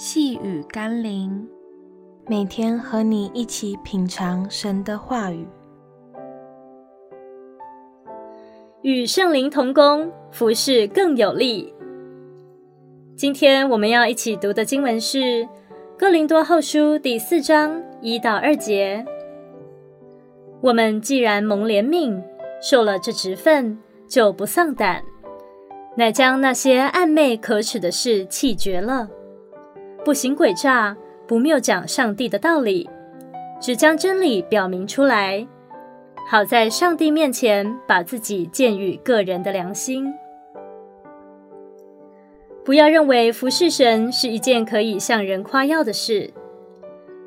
细雨甘霖，每天和你一起品尝神的话语，与圣灵同工，服事更有力。今天我们要一起读的经文是《哥林多后书》第四章一到二节。我们既然蒙怜悯，受了这职分，就不丧胆，乃将那些暗昧可耻的事弃绝了。不行诡诈，不谬讲上帝的道理，只将真理表明出来，好在上帝面前把自己建于个人的良心。不要认为服侍神是一件可以向人夸耀的事。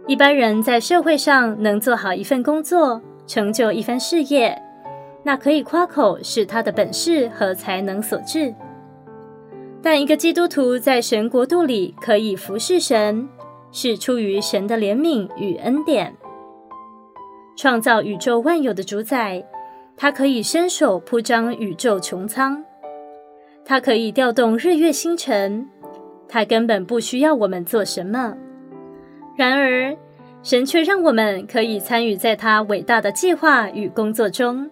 一般人在社会上能做好一份工作，成就一番事业，那可以夸口是他的本事和才能所致。但一个基督徒在神国度里可以服侍神，是出于神的怜悯与恩典。创造宇宙万有的主宰，他可以伸手铺张宇宙穹苍，他可以调动日月星辰，他根本不需要我们做什么。然而，神却让我们可以参与在他伟大的计划与工作中。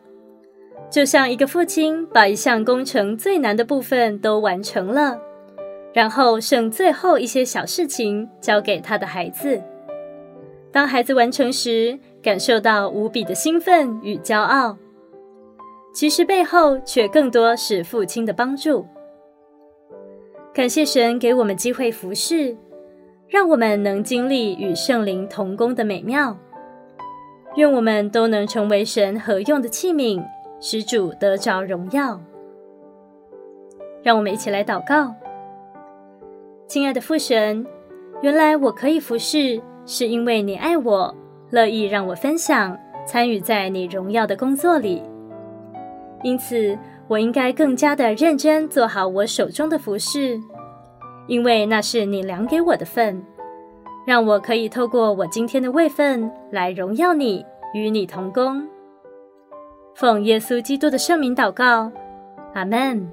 就像一个父亲把一项工程最难的部分都完成了，然后剩最后一些小事情交给他的孩子。当孩子完成时，感受到无比的兴奋与骄傲。其实背后却更多是父亲的帮助。感谢神给我们机会服侍，让我们能经历与圣灵同工的美妙。愿我们都能成为神合用的器皿。使主得着荣耀，让我们一起来祷告。亲爱的父神，原来我可以服侍，是因为你爱我，乐意让我分享，参与在你荣耀的工作里。因此，我应该更加的认真做好我手中的服饰，因为那是你量给我的份，让我可以透过我今天的位份来荣耀你，与你同工。奉耶稣基督的圣名祷告，阿门。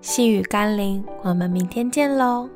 细雨甘霖，我们明天见喽。